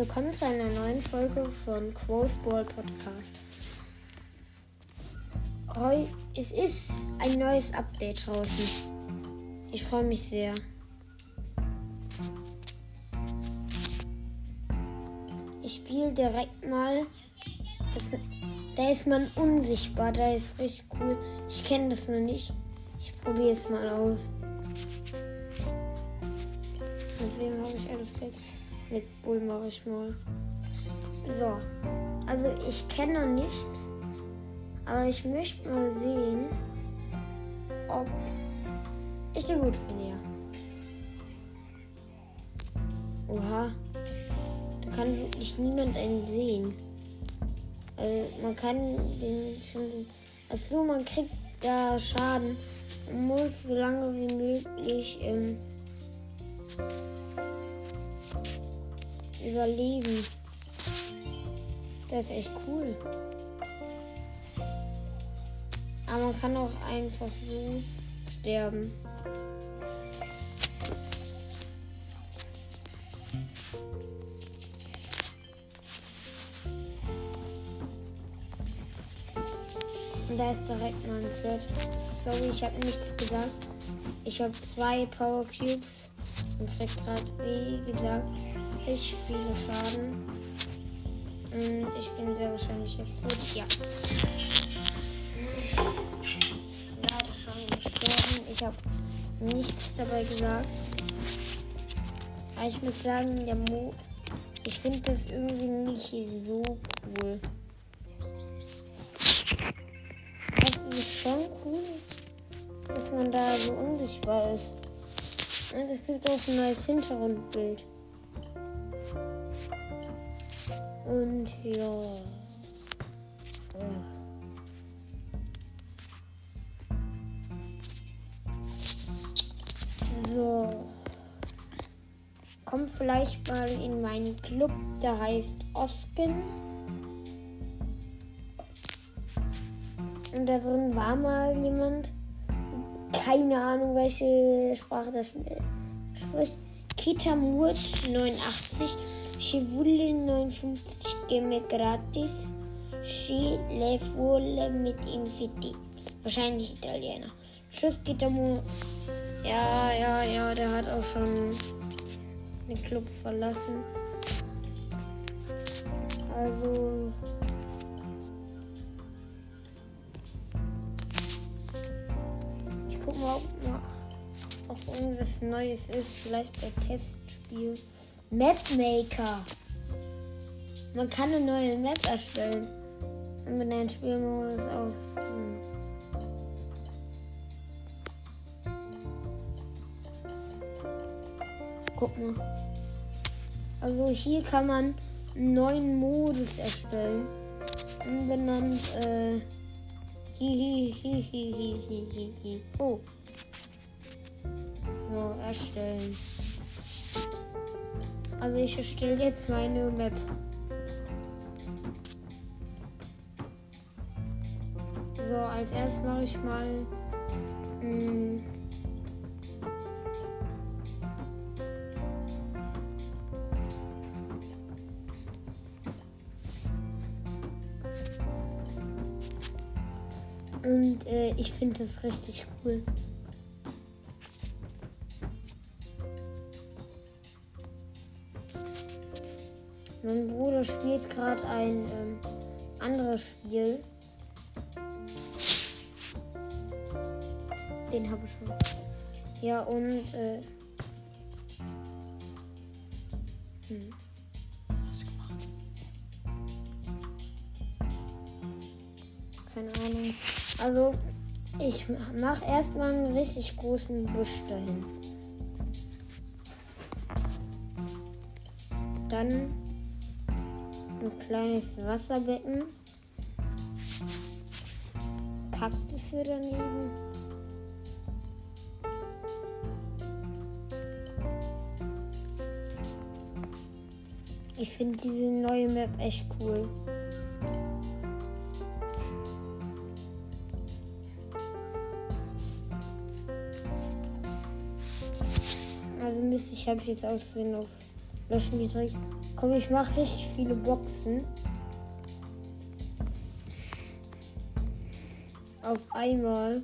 Willkommen zu einer neuen Folge von Quo's Ball Podcast. Heu es ist ein neues Update draußen. Ich freue mich sehr. Ich spiele direkt mal. Das, da ist man unsichtbar. Da ist richtig cool. Ich kenne das noch nicht. Ich probiere es mal aus. Deswegen habe ich alles jetzt. Mit Bull mache ich mal. So. Also ich kenne nichts. Aber ich möchte mal sehen, ob ich den gut finde. Oha. Da kann wirklich niemand einen sehen. Also man kann den schon. Achso, man kriegt da Schaden. Man muss so lange wie möglich ähm, überleben. Das ist echt cool. Aber man kann auch einfach so sterben. Und da ist direkt mein Set. Sorry, ich habe nichts gesagt. Ich habe zwei Power Cubes und krieg gerade, wie gesagt, richtig viele Schaden. Und ich bin sehr wahrscheinlich jetzt gut. Ja. Leider schon gestorben. Ich habe nichts dabei gesagt. Aber ich muss sagen, der Mo. Ich finde das irgendwie nicht so cool. Das ist schon cool, dass man da so unsichtbar ist. Und es gibt auch ein neues Hintergrundbild. Und ja. So. Kommt vielleicht mal in meinen Club, der heißt Osken. Und da drin war mal jemand. Keine Ahnung, welche Sprache das spricht. Kitamurt 89. Chivule 59 Gemme gratis. Chi le mit Infiti. Wahrscheinlich Italiener. Tschüss, Kitamurt. Ja, ja, ja, der hat auch schon den Club verlassen. Also. Ich guck mal, ob auch irgendwas Neues ist. Vielleicht bei Testspiel. Mapmaker. Man kann eine neue Map erstellen. Und mit einem Spielmodus auf. Hm. Guck mal. Also hier kann man einen neuen Modus erstellen. Umbenannt, äh. Hihihihihihihi. Oh. So, erstellen. Also ich erstelle jetzt meine Map. So, als erstes mache ich mal. Mh, Und äh, ich finde das richtig cool. Bruder spielt gerade ein ähm, anderes Spiel. Den habe ich schon. Ja, und. Äh, hm. Keine Ahnung. Also, ich mache erstmal einen richtig großen Busch dahin. Dann ein kleines Wasserbecken. Kaktusse daneben. Ich finde diese neue Map echt cool. Also Mist, ich habe jetzt Aussehen auf löschen gedrückt. Komm, ich mache richtig viele Boxen. Auf einmal.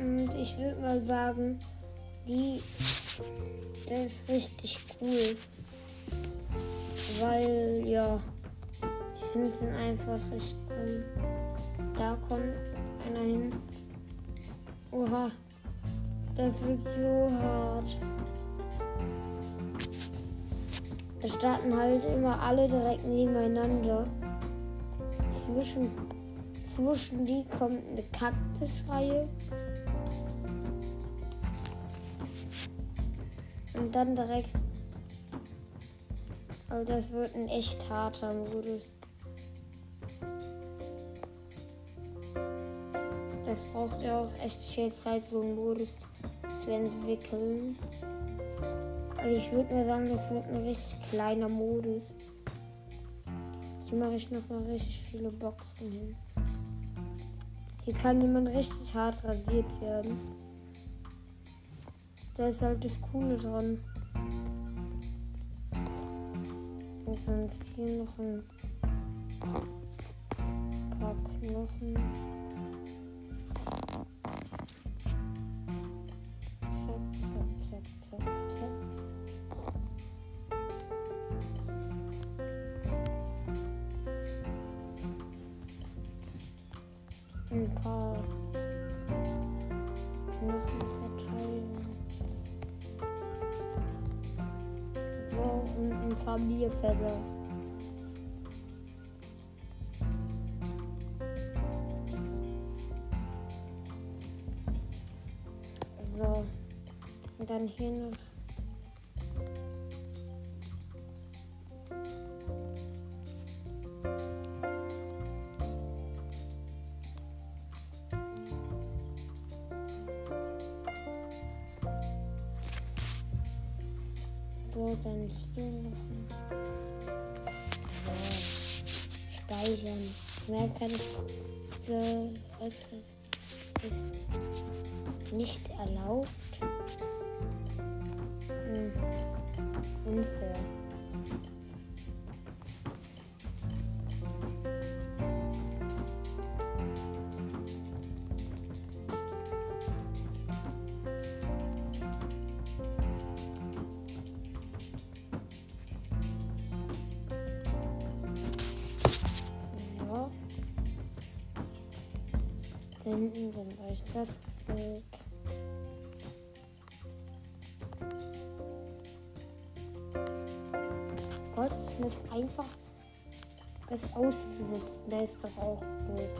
Und ich würde mal sagen, die, das ist richtig cool. Weil, ja, ich finde es einfach richtig cool. Da kommt einer hin. Oha, das wird so hart. Wir starten halt immer alle direkt nebeneinander. Zwischen, zwischen die kommt eine Kaktusreihe. Und dann direkt. Aber das wird ein echt harter Modus. Das braucht ja auch echt viel Zeit, so einen Modus zu entwickeln. Also ich würde mal sagen, das wird ein richtig kleiner Modus. Hier mache ich noch mal richtig viele Boxen hin. Hier kann jemand richtig hart rasiert werden. Da ist halt das Coole dran. Und sonst hier noch ein paar Knochen. Zack, zack, zack, zack. Ein paar Knochen paar Bierfässer. So. Und dann hier noch. So. Speichern. Mehr kann ich. So, ist nicht erlaubt. Hm. Unfair. Da hinten dann euch das gefällt. Goldsmith einfach das auszusetzen. Der ist doch auch blöd.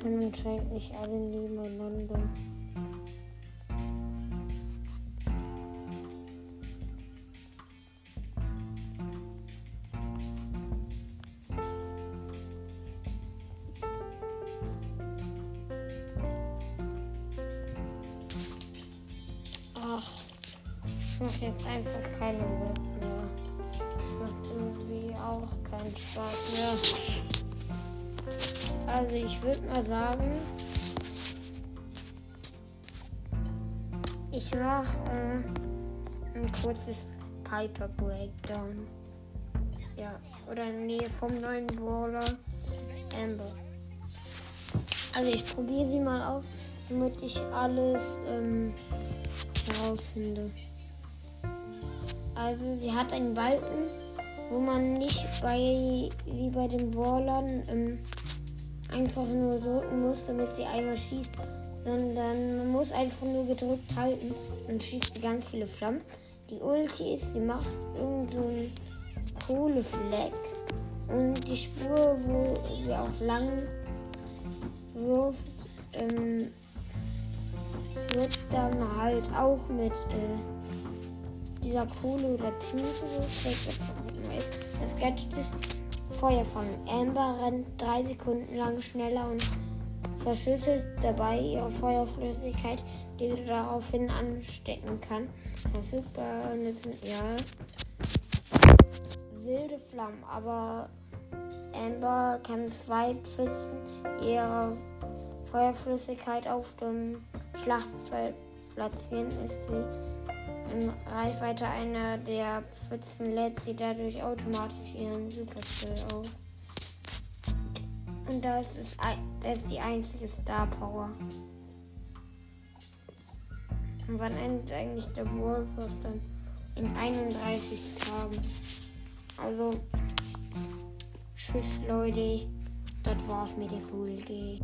Können anscheinend nicht alle nebeneinander. Ach, ich mache jetzt einfach keine Web mehr. Das macht irgendwie auch keinen Spaß mehr. Also ich würde mal sagen, ich mache äh, ein kurzes Piper Breakdown. Ja, oder in der Nähe vom neuen Brawler Amber. Also ich probiere sie mal aus, damit ich alles ähm, herausfinde. Also sie hat einen Balken, wo man nicht bei wie bei den Brawlern ähm, einfach nur drücken muss, damit sie einmal schießt, sondern man muss einfach nur gedrückt halten und schießt sie ganz viele Flammen. Die Ulti ist, sie macht irgend so Kohlefleck und die Spur, wo sie auch lang wirft, ähm, halt auch mit äh, dieser Kohle oder Tinte, ich weiß. Das Gadget ist Feuer von Amber rennt drei Sekunden lang schneller und verschüttet dabei ihre Feuerflüssigkeit, die sie daraufhin anstecken kann. Verfügbar nützen ja wilde Flammen, aber Amber kann zwei Pfützen ihrer Feuerflüssigkeit auf dem Schlachtfeld platzieren. Ist sie in Reichweite einer der Pfützen, lädt sie dadurch automatisch ihren Superskill auf. Und das ist, das ist die einzige Star Power. Und wann endet eigentlich der World Pass dann? In 31 Tagen. Also, tschüss Leute. Das war's mit der Folge.